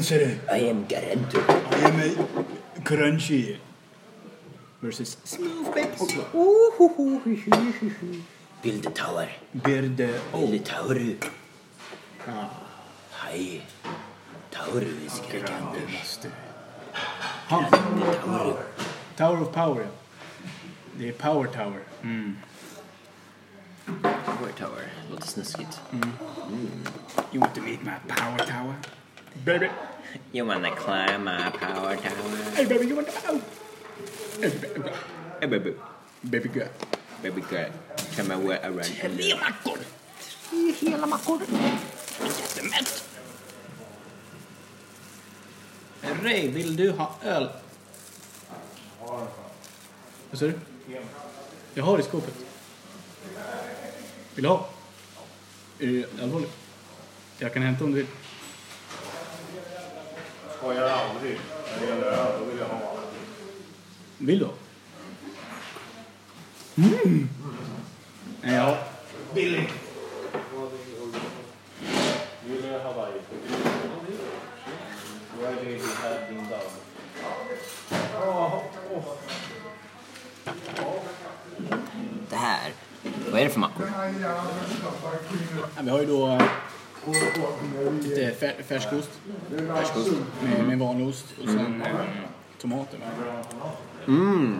answer. I am Garanto. I am a crunchy. Versus smooth bits. Build the tower. Build the... Build the tower. Ah, Hej. Tower is Garanto. det måste The tower. Tower of Power, är Power Tower. Mm. Power tower. Låter snuskigt. You want to meet my Power Tower? Baby. You wanna climb my power tower? Hey baby, you want to... Oh. Hey, baby. Hey baby. Baby girl. Baby girl. Come and wear around the Tre mackor. Tre hela mackor. Jättemätt. Ray, vill du ha öl? Vad sa du? Jag har i skåpet. Vill du ha? Är du allvarlig? Jag kan hämta om du vill. Skojar aldrig. När det gäller öl, då vill jag ha. Vill du? Mm. Ja. Billy. Vill du ha Hawaii? Where did you have been down? Det här. Vad är det för mackor? Ja, Vi har ju då lite fär, färskost Färskost. med, med vanlig ost och sen eh, tomater. Mm.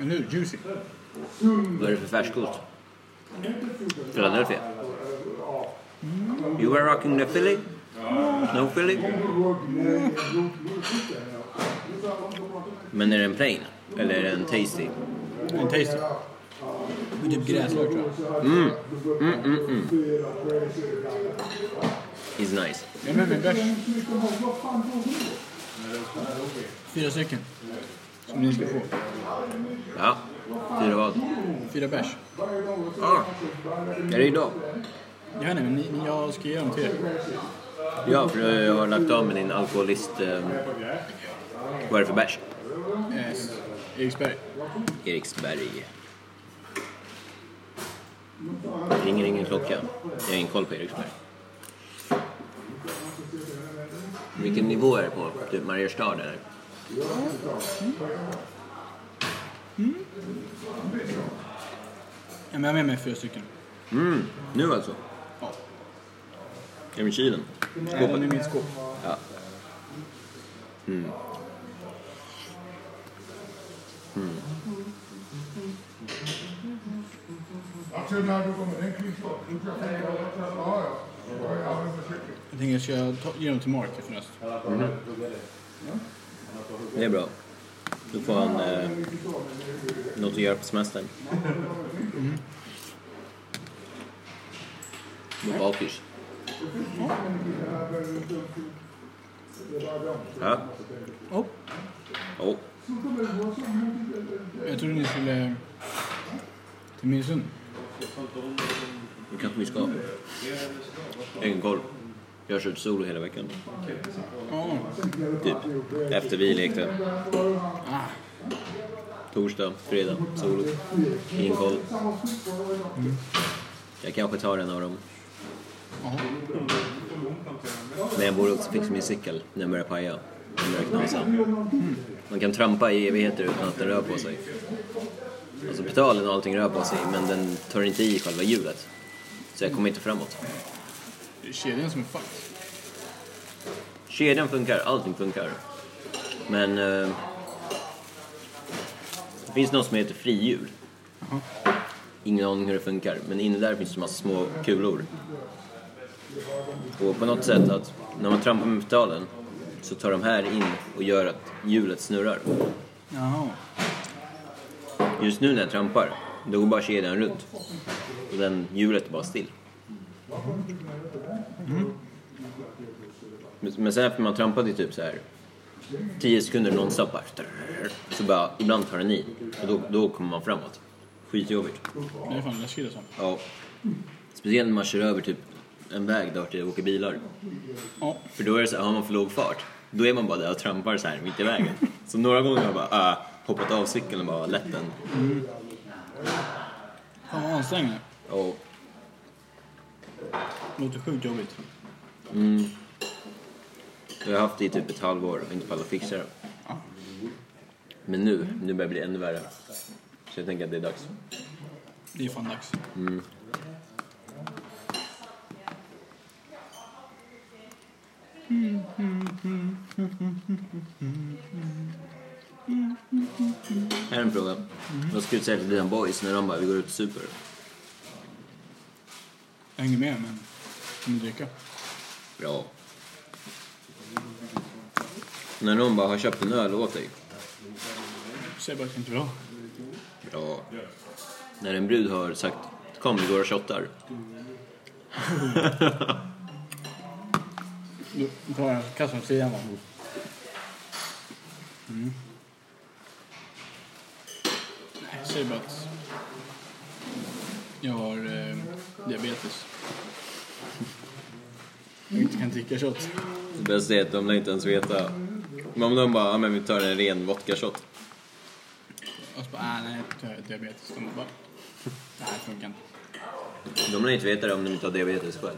Eller hur? Juicy. Vad är det för färskost? Philadelphia. You were rocking the Philly? No Philly? Men är det en plain? Eller är det en tasty? En tasty. Med typ gräslök tror jag. Mm. Mm, mm, mm. Is nice. Jag är med mig bärs. Fyra stycken. Som ni ska få. Ja. Fyra vad? Fyra bärs. Ah. Är det idag? Vet inte, men ni, ni- jag ska ge dem till er. Ja, för jag har lagt av med din alkoholist... Eh, vad är det för bärs? Eh, Eriksberg. Eriksberg. Ringer ingen klocka. Jag har ingen koll på Eriksberg. Vilken nivå är det på? Typ Mariestad eller? Ja, men jag har med mig fyra stycken. Mm, nu alltså? Ja. Är det kylen? Nej, den är i mitt skåp. Ja. Mm. Jag tänker jag ska ta, ge dem till Mark efter nästa. Det är bra. Då får han eh, något att göra på semestern. Gå bakis. Ja. Oh. Oh. Jag trodde ni skulle till Minnesund. Det kanske vi ska. Ingen koll. Jag har kört solo hela veckan. Ja. Typ. Efter vi lekte. Ah. Torsdag, fredag, solo. Ingen koll. Jag kanske tar en av dem. Jaha. Men jag borde också fixa min cykel när den börjar paja. Den börjar knasa. Man kan trampa i evigheter utan att den rör på sig. Alltså pedalen och allting rör på sig men den tar inte i själva hjulet. Så jag kommer inte framåt. Det är kedjan som är fucked. Kedjan funkar, allting funkar. Men... Eh, det finns något som heter frihjul. Jaha. Ingen aning hur det funkar, men inne där finns det massa små kulor. Och på något sätt att när man trampar med pedalen så tar de här in och gör att hjulet snurrar. Jaha. Just nu när jag trampar, då går bara kedjan runt. Och den hjulet är bara still. Men- Men sen efter man trampat i typ så här 10 sekunder nonstop bara, så bara ibland tar den i och då, då kommer man framåt. Skitjobbigt. Det är fan läskigt alltså. Ja. Speciellt när man kör över typ en väg där det åker bilar. Ja. För då är det så här, har man för låg fart, då är man bara där och trampar så här mitt i vägen. Så några gånger har jag bara ah, hoppat av cykeln och bara lätt den. Fan vad ansträngande. Och, Låter sjukt jobbigt. mm, Jag har haft det i typ ett halvår och inte pallat fixa det. Ja. Men nu, nu börjar det bli ännu värre. Så jag tänker att det är dags. Det är fan dags. Här är en fråga. Vad ska du säga till dina boys när de bara, vi går ut och super? Jag hänger med, men kommer dricka. Bra. När någon bara har köpt en öl åt dig. Säg bara att jag inte vill ha. Bra. När en brud har sagt, kom vi går och shottar. Du tar en kassa åt sidan va? Mm. Nej, säg bara att jag har eh, diabetes. Jag inte kan dricka shot. Det bästa är att de lär inte ens veta. Men om de bara, ja men vi tar en ren vodka-shot. Och så bara, ah, nej, jag har diabetes. De bara, det funkar inte. De lär inte veta det om de inte har diabetes själv.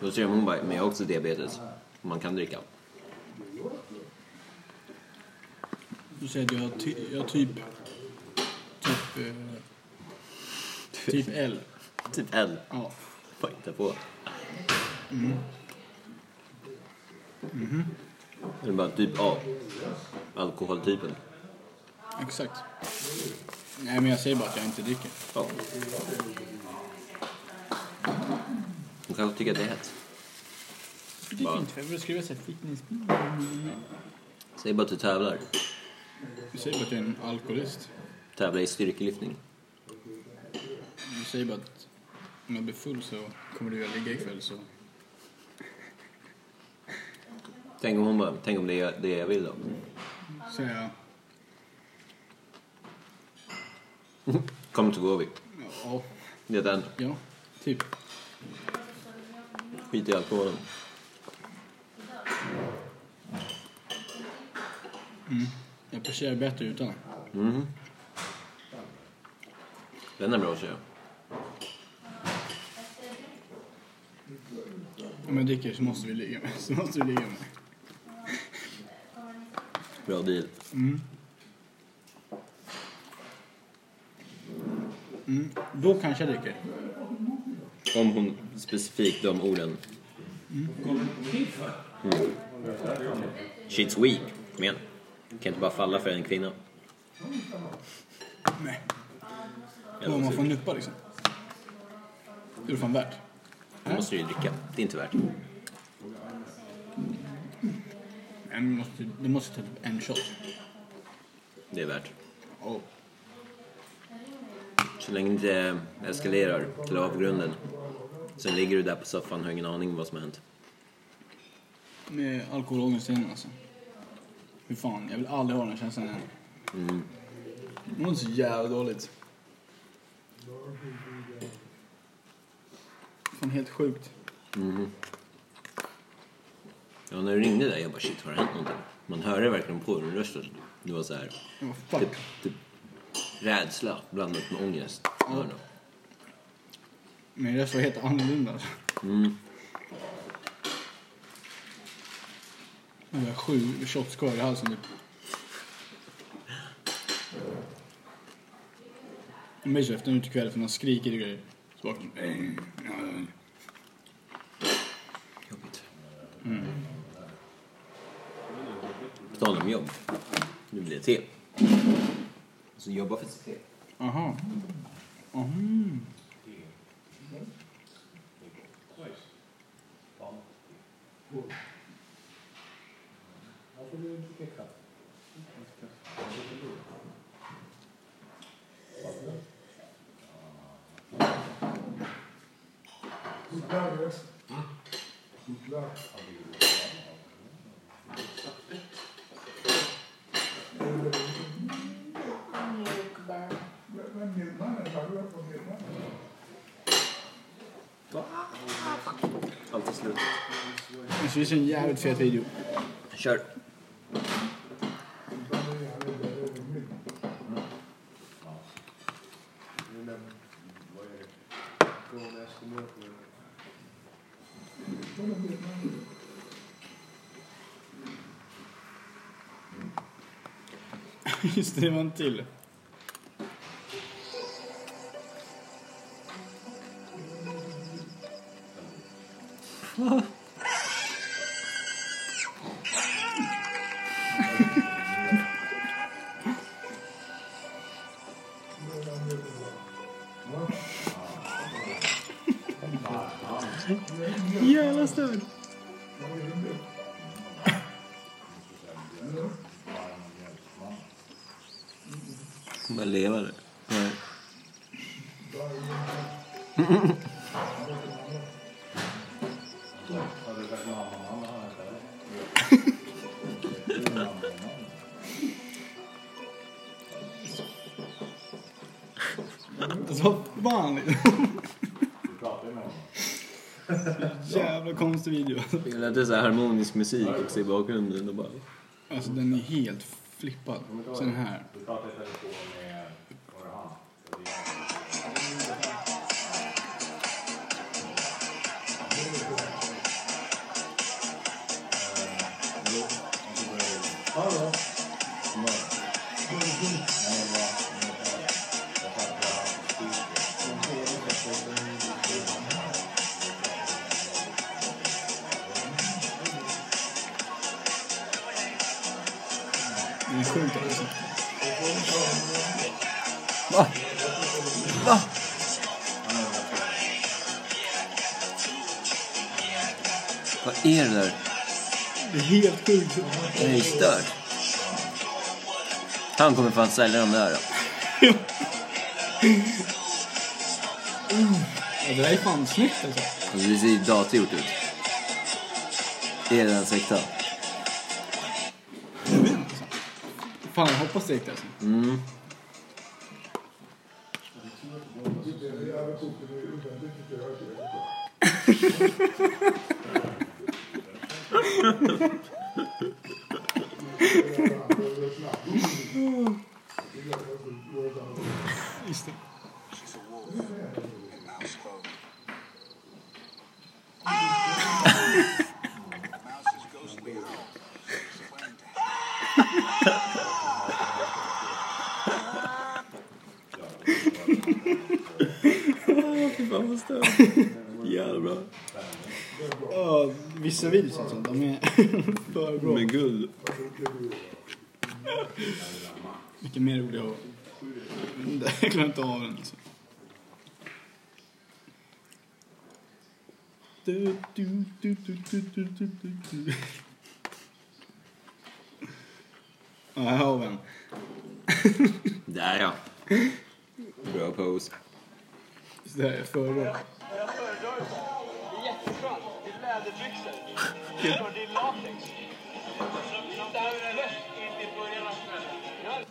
Då säger hon bara, men jag har också diabetes. Man kan dricka. Du säger att jag har, ty, jag har typ... Typ... Eh, typ L. Typ L. Ja. Får hitta på. Eller bara typ A. Alkoholtypen. Exakt. Nej, men jag säger bara att jag inte dricker. Ja. Hon kanske tycker att det är hett. Det är fint, för jag vill skriva såhär fitness. Säg bara att du tävlar. Du säger bara att jag är en alkoholist. Tävlar i styrkelyftning. Du säger bara att om jag blir full så kommer du att ligga ikväll så... Tänk om hon bara, tänk om det är det jag vill då. Säger jag, Kom så går vi. ja, Det är den. ja, typ. Skit i alkoholen. Jag presterar bättre utan. Mhm. Den är bra tjej. Om jag dricker så måste vi ligga med. Så måste vi ligga med. Bra deal. Då kanske jag dricker. Om hon specifikt de orden. Mm. She's weak. Kom igen. Kan inte bara falla för en kvinna. Nej. Eller Om man får nuppa liksom. Det är det fan värt. du? Då måste du ju dricka. Det är inte värt. Men du måste, du måste ta typ en shot. Det är värt. Oh. Så länge det inte eskalerar till avgrunden. Sen ligger du där på soffan och har ingen aning om vad som har hänt. Med alkoholångest igen alltså. Hur fan, jag vill aldrig ha den känslan igen. Mm. Det mår så jävla dåligt. Fan helt sjukt. Ja, när du ringde där, jag bara shit, har det hänt någonting? Man hörde verkligen på din röst. Det var så här, Oh, fuck. typ, typ rädsla blandat med ångest. Ja. Min röst var helt annorlunda. Mm. Jag har sju shots kvar i halsen typ. Jag blir så efter en utekväll för man skriker och grejer. Så vaknar man. Jobbigt. På tal om jobb. Nu blir det te. Så jobba för sitt te. Aha. Mm. Allt är slut. Det finns en jävligt fet video. Kör. Go and ask the milkman. Just det var en till. Konstig video. Det lät det så här harmonisk musik också i bakgrunden och bara... Alltså den är helt flippad. Sån här. Det är sjukt. Det är stört. Han kommer fan sälja dem där då. Ja, det där är fan snyggt alltså. Alltså det ser ju datorgjort ut. Är det vet inte. Alltså. Fan, jag hoppas det gick alltså. Mm. helst. Jävla bra. Ja, vissa videos alltså, de är för bra. Med guld. Vilken mer ord jag har. Jag klarar inte av den alltså. Ja, här har vi den. Där ja. Bra pose. Så Det här är för bra. Jag föredrar det. Det är jätteskönt. Det är läderbyxor. Det är latex. Det här är rätt in i början av kvällen.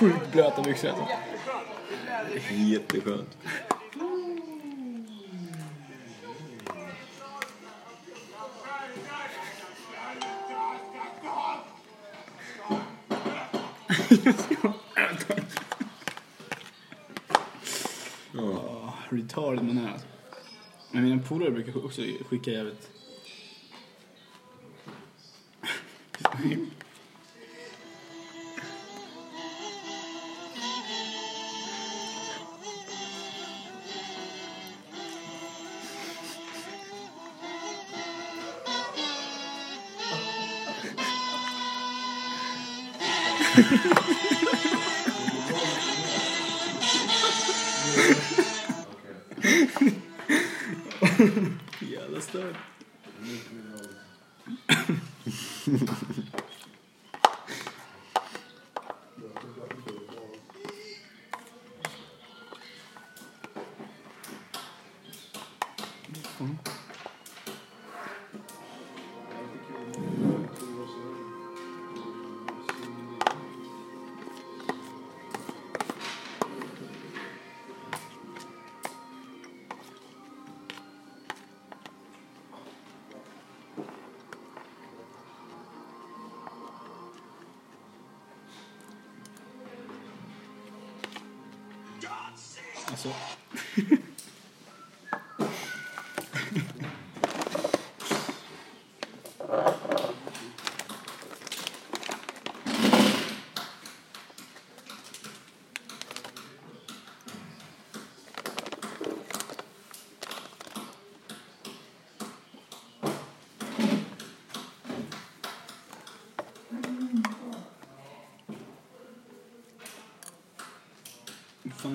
Sjukt blöta byxor alltså. Jätteskönt. Jätteskönt. retard man är. Eh, men mina polare brukar också skicka jävligt... делать.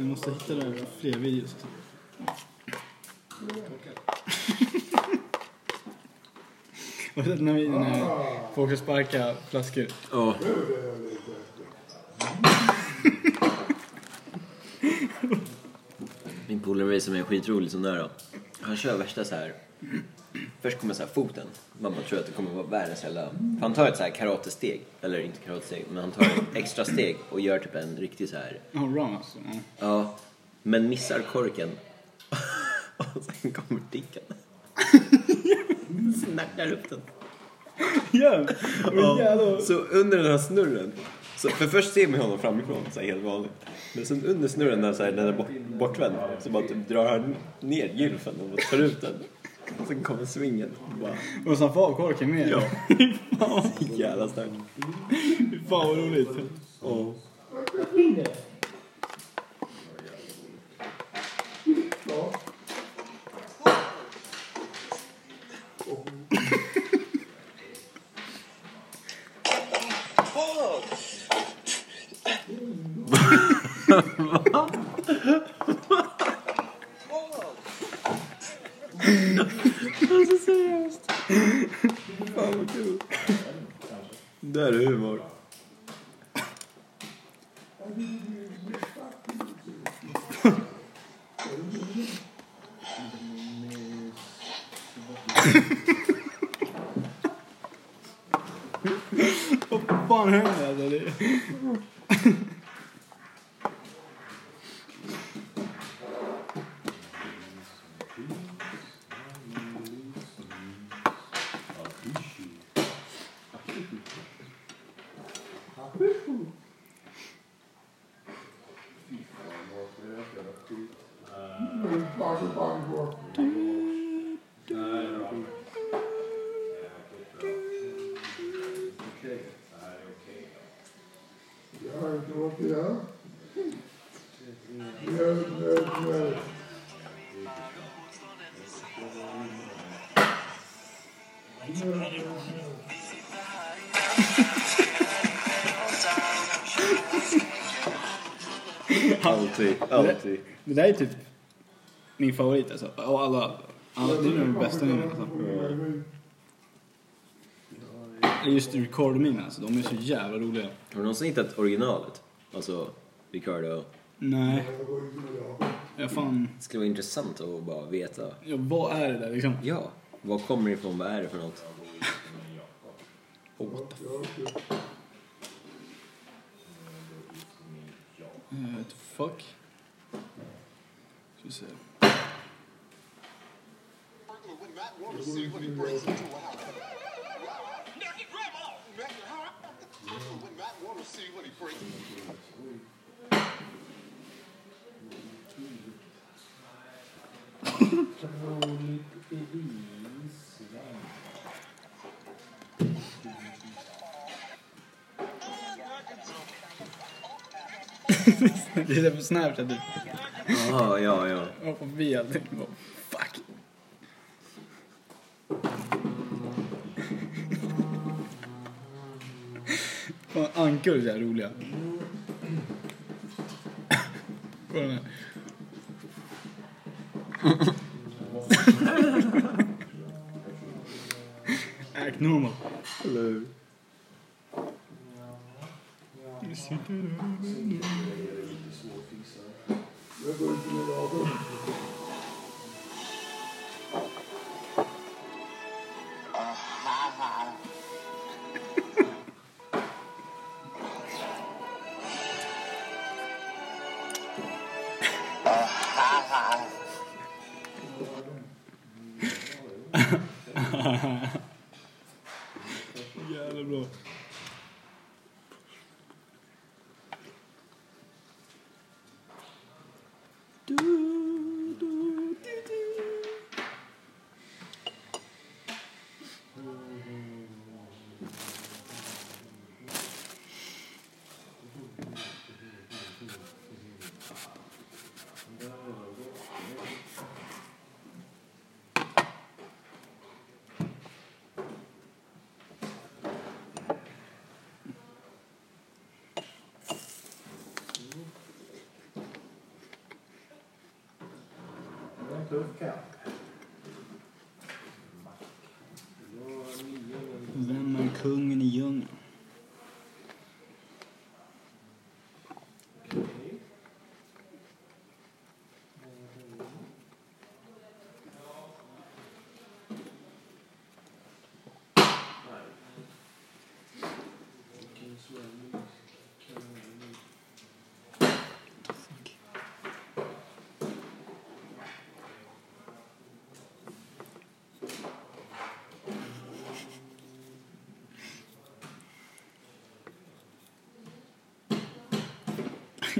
Jag måste hitta det här fler videos. Sett den här videon när folk ska sparka flaskor? Ja. Min polare visade mig en skitrolig sån där då. Han kör värsta så här. Först kommer så här foten. Man bara tror att det kommer vara världens jävla... för Han tar ett så här karatesteg. Eller inte karatesteg, men han tar ett extra steg och gör typ en riktig så här. Ja, run alltså. Ja. Ja. Men missar korken. och sen kommer Dicken. Snackar upp den. Ja, jävlar. Så under den här snurren. Så, för först ser man honom framifrån, så här, helt vanligt. Men sen under snurren, när så här, den är bort, bortvänd, så bara typ drar han ner gylfen och tar ut den. Sen kommer svingen. Och bara, Och så får korken med. Ja. Fan, jävla starkt. fan vad roligt. Ja. Alltid, alltid. Det där är typ min favorit alltså. Av alla. alla det är nog den bästa nu alltså. Just record mina alltså. De är så jävla roliga. Har du någonsin hittat originalet? Alltså, Ricardo. Nej. Jag fan... Det skulle vara intressant att bara veta. Ja, vad är det där liksom? Ja, var kommer det ifrån? Vad är det för något? Oh, what the fuck? Uh, the fuck? Ska vi se. Wanna see what he brings. Det är på Snapchat. Jaha, ja, ja. Jag förbi allting. Ankor är så här roliga. Kolla den här. Act normal. Eller Jävla Vem är kung i djungeln?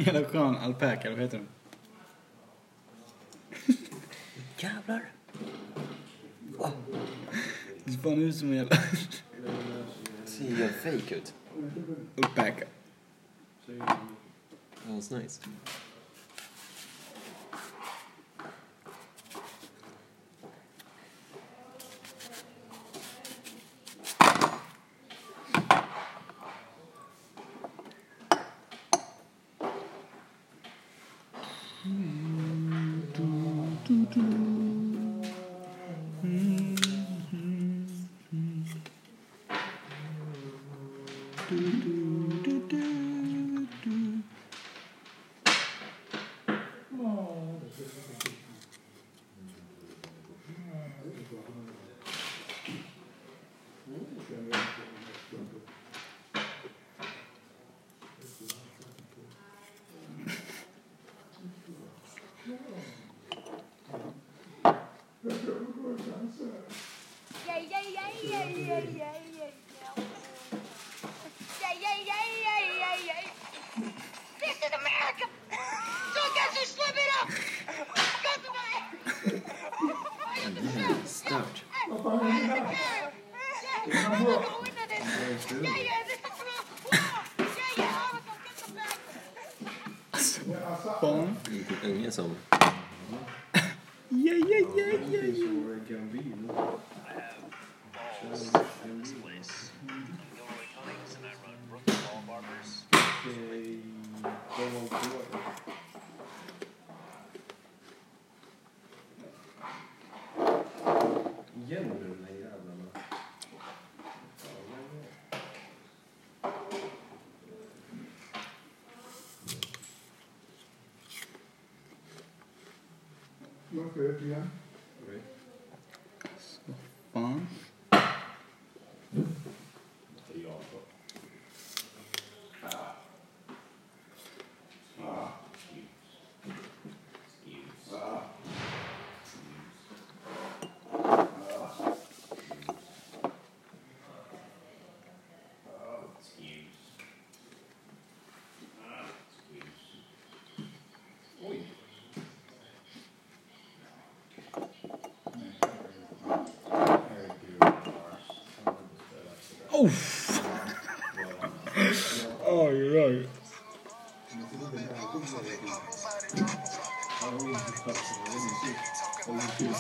Jävla skön alpaka, vad heter den? Jävlar. Det ser fan ut som en jävla Ser ju helt fake ut. alpaka. Asnice. Yeah, En liten unge som... Yeah, yeah, yeah, yeah, yeah. Fan. Oh! Oj, oj.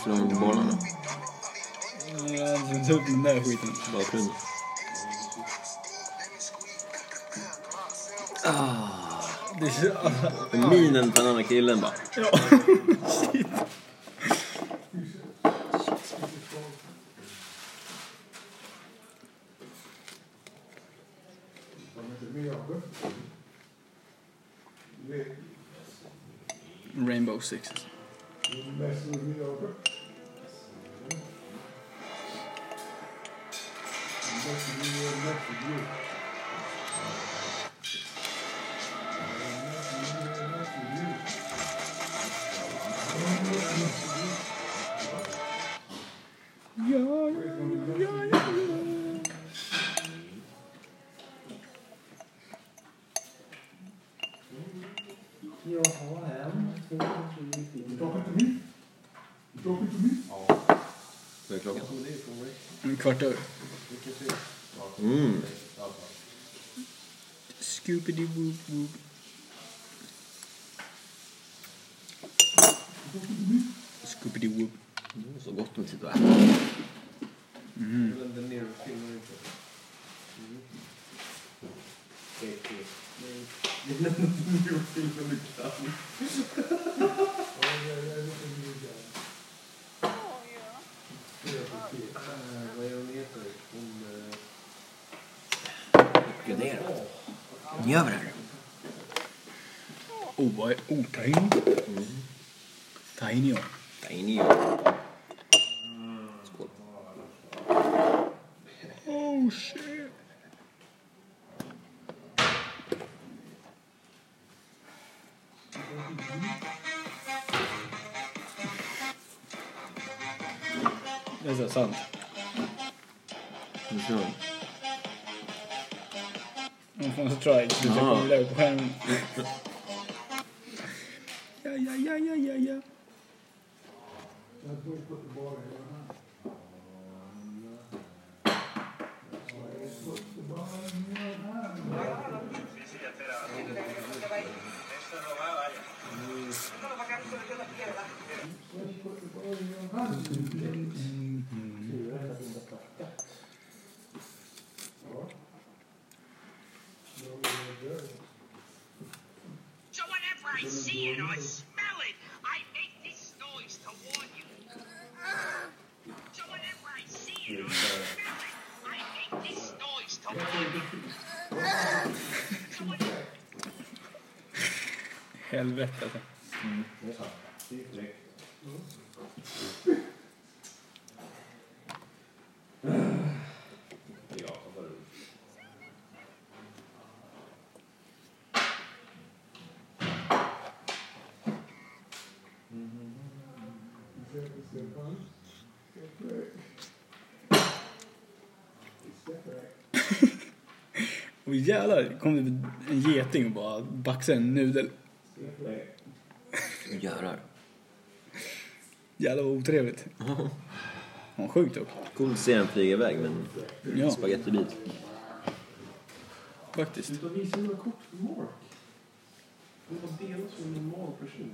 Slår de på bollarna. Jag har inte upp den där skiten. Bakgrunden. Det är så... Minen på den andra killen bara. Ja. Shit. Sixes. Scoopity whoop. Whoop. Scoopity whoop. Mm, Så gott med sitt och Den där nere Ni övre? O, oh, o, oh, tahini. Mm. Mm-hmm. Tahini, ja. Tahini, ja. Skål. Oh shit. Det er är. tror jag i slutet. Jag på skärmen. Ja, ja, ja, ja, ja, ja. Mm. Helvete alltså. Och jävlar, kom det en geting och bara baxade en nudel. Jävlar. Jävlar vad otrevligt. Ja, sjukt dock. Coolt att se den flyga iväg men Ja, spagettibit. faktiskt. Har visat några kort för Mark. Du har delat som en normal person.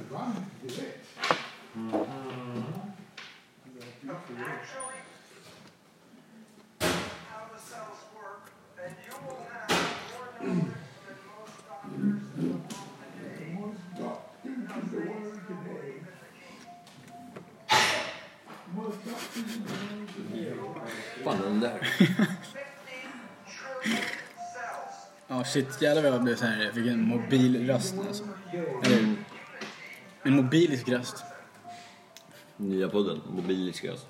vann direkt. today. Fan den där. Ja shit, jävlar vad jag blev så här, jag fick en mobil röst alltså. Eller, en mobilisk röst. Nya podden, mobilisk röst.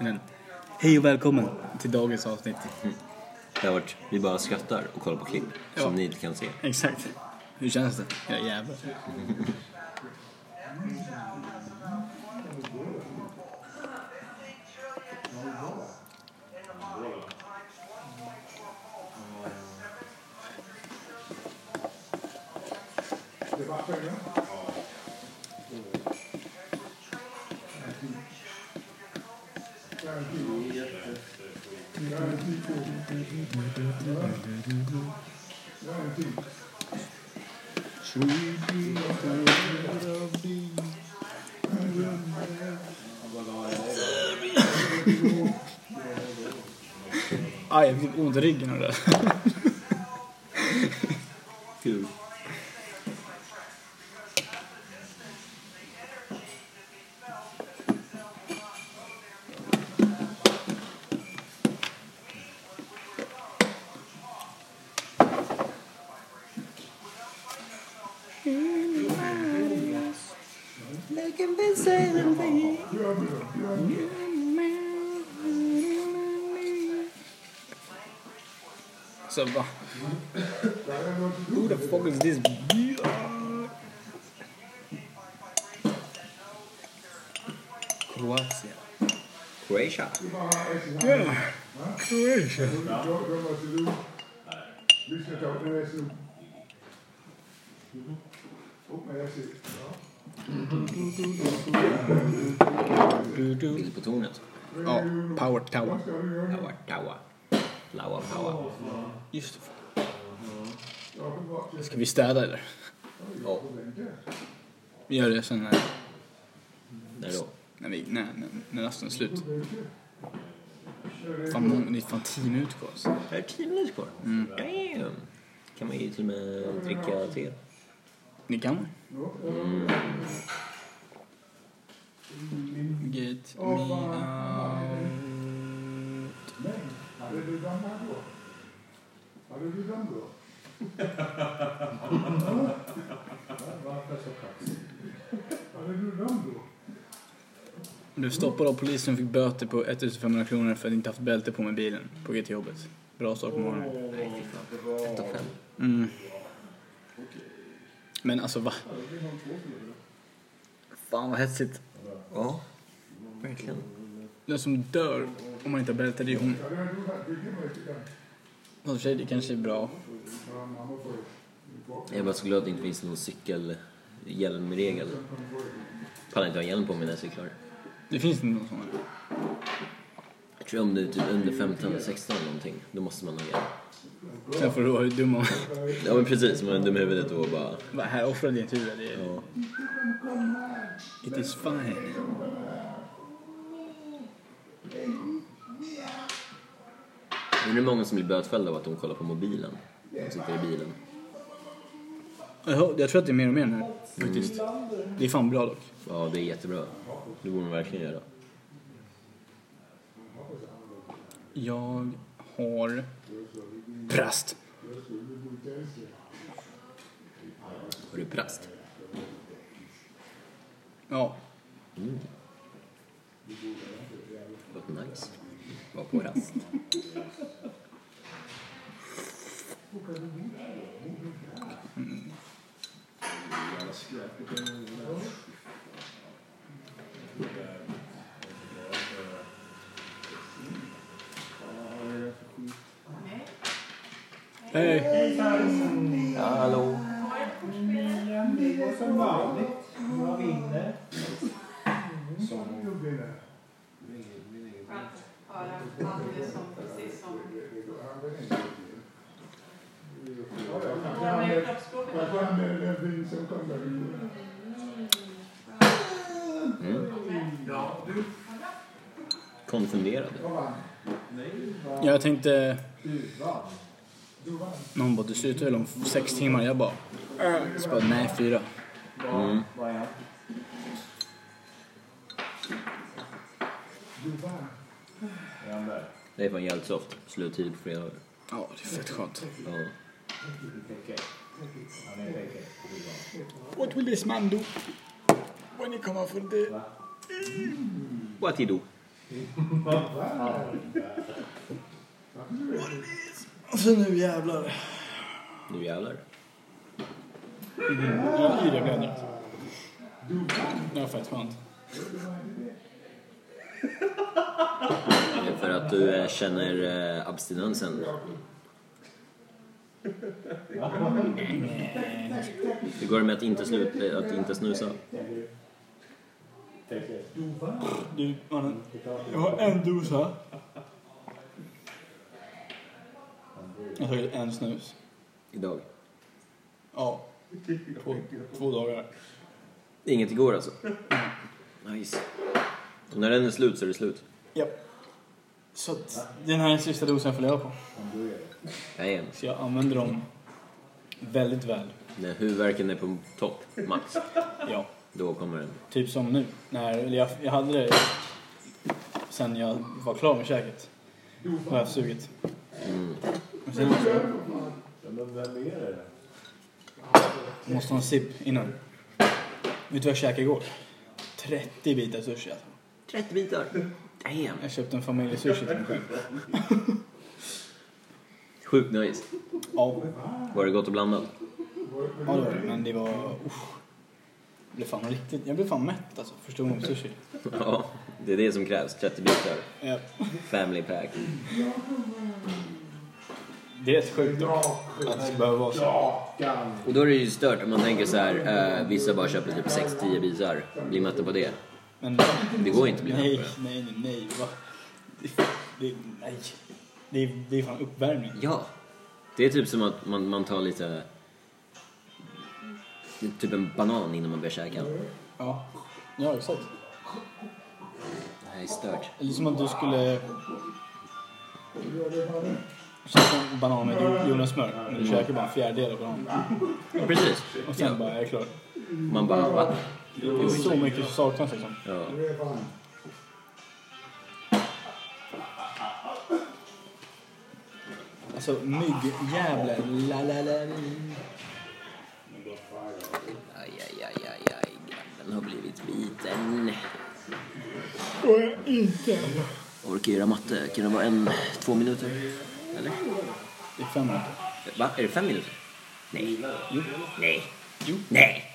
Men, hej och välkommen till dagens avsnitt. Det har varit, vi bara skrattar och kollar på klipp Ja. som ni inte kan se. Exakt. Hur känns det? Ja, jävlar. Aj, jag fick ont i ryggen av det. So, who the fuck is this? Croatia. Croatia. Yeah. Croatia. Bild på tornet. Ja, Power Tower. Tawa, tawa. Lawa, tawa. Just det. Ska vi städa eller? Ja, Vi gör det sen när, när då? när, vi, när, när, när rasten är slut. Fan, det är fan tio minuter kvar. alltså. Är det tio minuter kvar? Damn! Kan man ju till och med dricka te. Ni kan man. Get me out. Hade du dammar då? Hade du damm då? Hade du damm då? Du stoppade av polisen och fick böter på 1500 kronor för att inte haft bälte på med bilen på väg till jobbet. Bra start på morgonen. Nej, fy fan. Ett av fem. Mm. Men alltså va? Fan vad hetsigt. Ja, verkligen. Den som dör om man inte har bälte det är hon. Och för sig, det kanske är bra. Jag är bara så glad att det inte finns någon cykelhjälmregel. Pallar inte ha hjälm på mig när jag cyklar. Det finns inte någon sån här. Jag tror om du är typ under 15 eller 16 eller någonting, då måste man ha hjälm. Sen får du vara hur dum och... Ja men precis, man är dum i huvudet och bara... Va, här offrar ditt huvud. Det är... Ja. It is fine. Men det är många som blir bötfällda av att de kollar på mobilen. De sitter i bilen. Jag, tror att det är mer och mer nu, faktiskt. Det är fan bra dock. Ja, det är jättebra. Det borde man verkligen göra. Jag har präst. Har du prast? Ja. Vad nice. Var på rast. Hej! Hallå. Som vanligt. Jag vinner. Höra alldeles som, precis som Kanske han är den fin som kommer. Konfunderad. Jag tänkte... Någon bara, du slutar väl om sex timmar? Jag bara... Så bara, nej, fyra. Mm. Det är fan jävligt soft. Sluttid på fredagar. Ja, det är fett skönt. Ja. What will this man do? When he come out from the... What you do? Alltså nu jävlar. Nu jävlar. Ja, i det blev det. Det var fett skönt. För att du eh, känner eh, abstinensen? Hur går det med att inte, slut, eh, att inte snusa? Du, mannen. Jag har en dosa. Jag har tagit en snus. Idag? Ja. På två dagar. Inget igår alltså? Nice. Och när den är slut så är det slut? Japp. Så att den här är sista dosen jag får leva på. Jajamän. Så jag använder dem väldigt väl. När huvudvärken är på topp, max, Ja. då kommer den. Typ som nu. När, eller jag, jag hade det sen jag var klar med käket. Har jag sugit. Sen Men vem är det? måste ha en sipp innan. Vet du vad jag käkade igår? 30 bitar sushi alltså. 30 bitar. Damn. Jag köpte en familjesushi till mig själv. Sjukt nice. Ja, Var det gott och blandat? ja det var det. Men det var... Usch. Jag blev fan riktigt... Jag blev fan mätt alltså. Första gången på sushi. Ja, det är det som krävs. 30 bitar. Ja. Family pack. Det är rätt sjukt dock. Att det ska behöva vara så. Och då är det ju stört om man tänker så här, eh, vissa bara köper typ 6-10 bitar, blir mätta på det. Men Det går inte att bli nej, det. nej, nej, nej. Va? Det, det, nej. Det, är- det är fan uppvärmning. Ja. Det är typ som att man, man tar lite... Typ en banan innan man börjar käka. Det Ja, ja exakt. här är stört. Eller som att du skulle... Käka en banan med jord- jordnötssmör. Men du käkar bara en fjärdedel av bananen. Precis. Och sen Ja. bara, är jag klar. Man bara, va? Det är så mycket som saknas liksom. Ja. Alltså myggjävlar. La, la, la. Aj, aj, aj, aj, aj. Grabben har blivit biten. Inte. Orkar göra matte. Kan det vara en, två minuter? Eller? Det är fem minuter. Va? Är det fem minuter? Nej. Jo. Nej. Jo. Nej.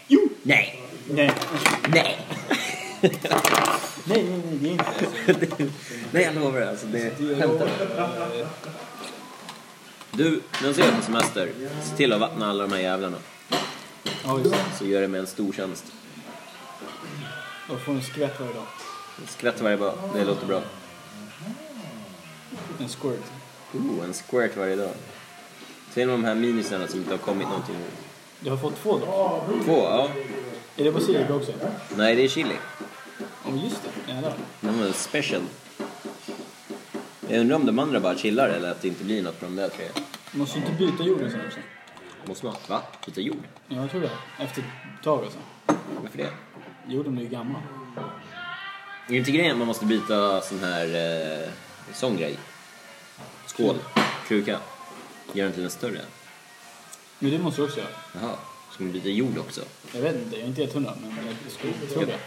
Nej. Nej. Nej. Nej, nej, nej, det är inte det. Nej, jag lovar. Alltså, det är skämtar. Du, nästa gång på semester, se till att vattna alla de här jävlarna. Ja, just det. Så gör det med en stor tjänst. Jag får en skvätt varje dag. Skvätt varje dag, det låter bra. En squirt. Ooh, en squirt varje dag. Sen de här minisarna som inte har kommit någonting. Du har fått två då? Två, ja. Är det basilika också? Nej, det är chili. Ja, just det. Jävlar. De är special. Jag undrar om de andra bara chillar eller att det inte blir något på de där tre. Måste du inte byta jorden sen också? Måste man? Va? Byta jord? Ja, jag tror det. Efter ett tag alltså. Varför det? Jorden blir ju gammal. Är inte grejen att man måste byta sån här eh, sån grej? Skål, kruka. Gör den till en större. Men det måste du också göra. Jaha, ska man byta jord också? Jag vet inte, jag är inte helt hundra, men jag skulle tro det.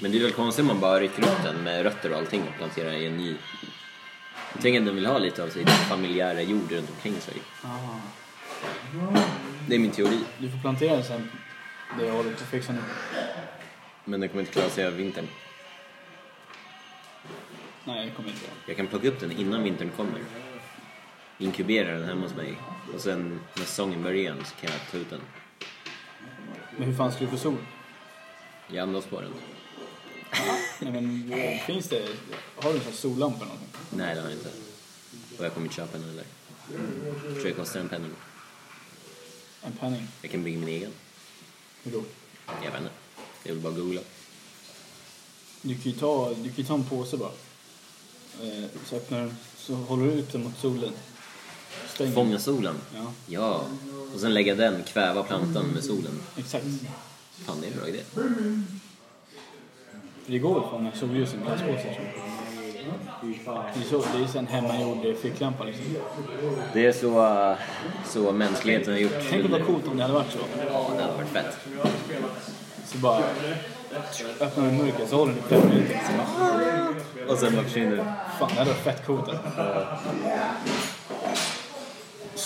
Men det är väl konstigt om man bara rycker upp den med rötter och allting och planterar i en ny. Jag tänker att den vill ha lite av sitt familjära jord runt omkring sig. Ah. Det är min teori. Du får plantera den sen. Det jag håller på att fixa nu. Men den kommer inte klara sig över vintern. Nej, det kommer inte göra. Jag kan plocka upp den innan vintern kommer. Inkubera den hemma hos mig. Och sen när säsongen börjar igen så kan jag ta ut den. Men hur fan ska du få sol? Jag andas på den. Nej, men finns det... Har du en sån sollampa eller någonting? Nej, det har jag inte. Och jag kommer inte köpa den heller. Jag tror det kostar en penning. En penning? Jag kan bygga min egen. Hur då? Jag vet inte. Jag vill bara googla. Du kan ju ta, du kan ju ta en påse bara. Eh, så öppnar du, så håller du ut den mot solen. Stänger. Fånga solen. Ja, Ja. Och sen lägga den, kväva plantan med solen. exakt. Fan, det är en bra idé. För det går att fånga solljus i jag. Det är, så, det är en hemmagjord ficklampa liksom. Det är så, så mänskligheten har gjort. Tänk vad coolt om det hade varit så. Ja, det hade varit fett. Så bara öppnar du mörkret så håller du fem minuter. Och sen bara försvinner det. fan, det hade varit fett coolt alltså.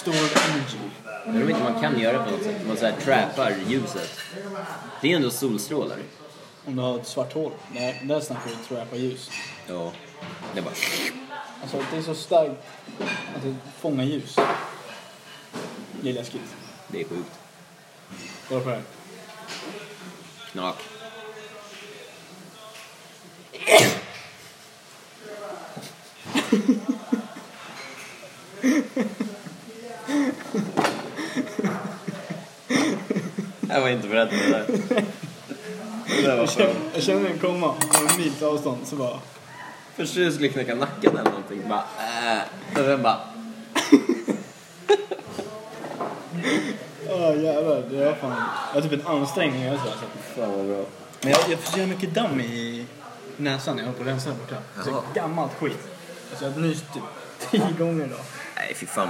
Stored energy. Jag vet inte om man kan göra på något sätt. Man så här trappar ljuset. Det är ändå solstrålar. Om du har ett svart hål. Där, där snackar jag på ljus. Ja. Det är bara... Alltså det är så starkt att det fångar ljus. Det är läskigt. Det är sjukt. Kolla på det här. Knak. Var inte beredd på det där. Det där var Jag känner, jag känner den komma på en mils avstånd så bara... Först jag skulle knäcka nacken eller någonting. Bara äh. Och sen bara... Åh jävlar, det var fan... Jag har typ en ansträngning i ögat alltså. Fan vad bra. Men jag, jag får så jävla mycket damm i näsan när jag håller på att rensa här borta. Så Jaha. gammalt skit. Alltså jag har nyst typ tio gånger idag. Nej fy fan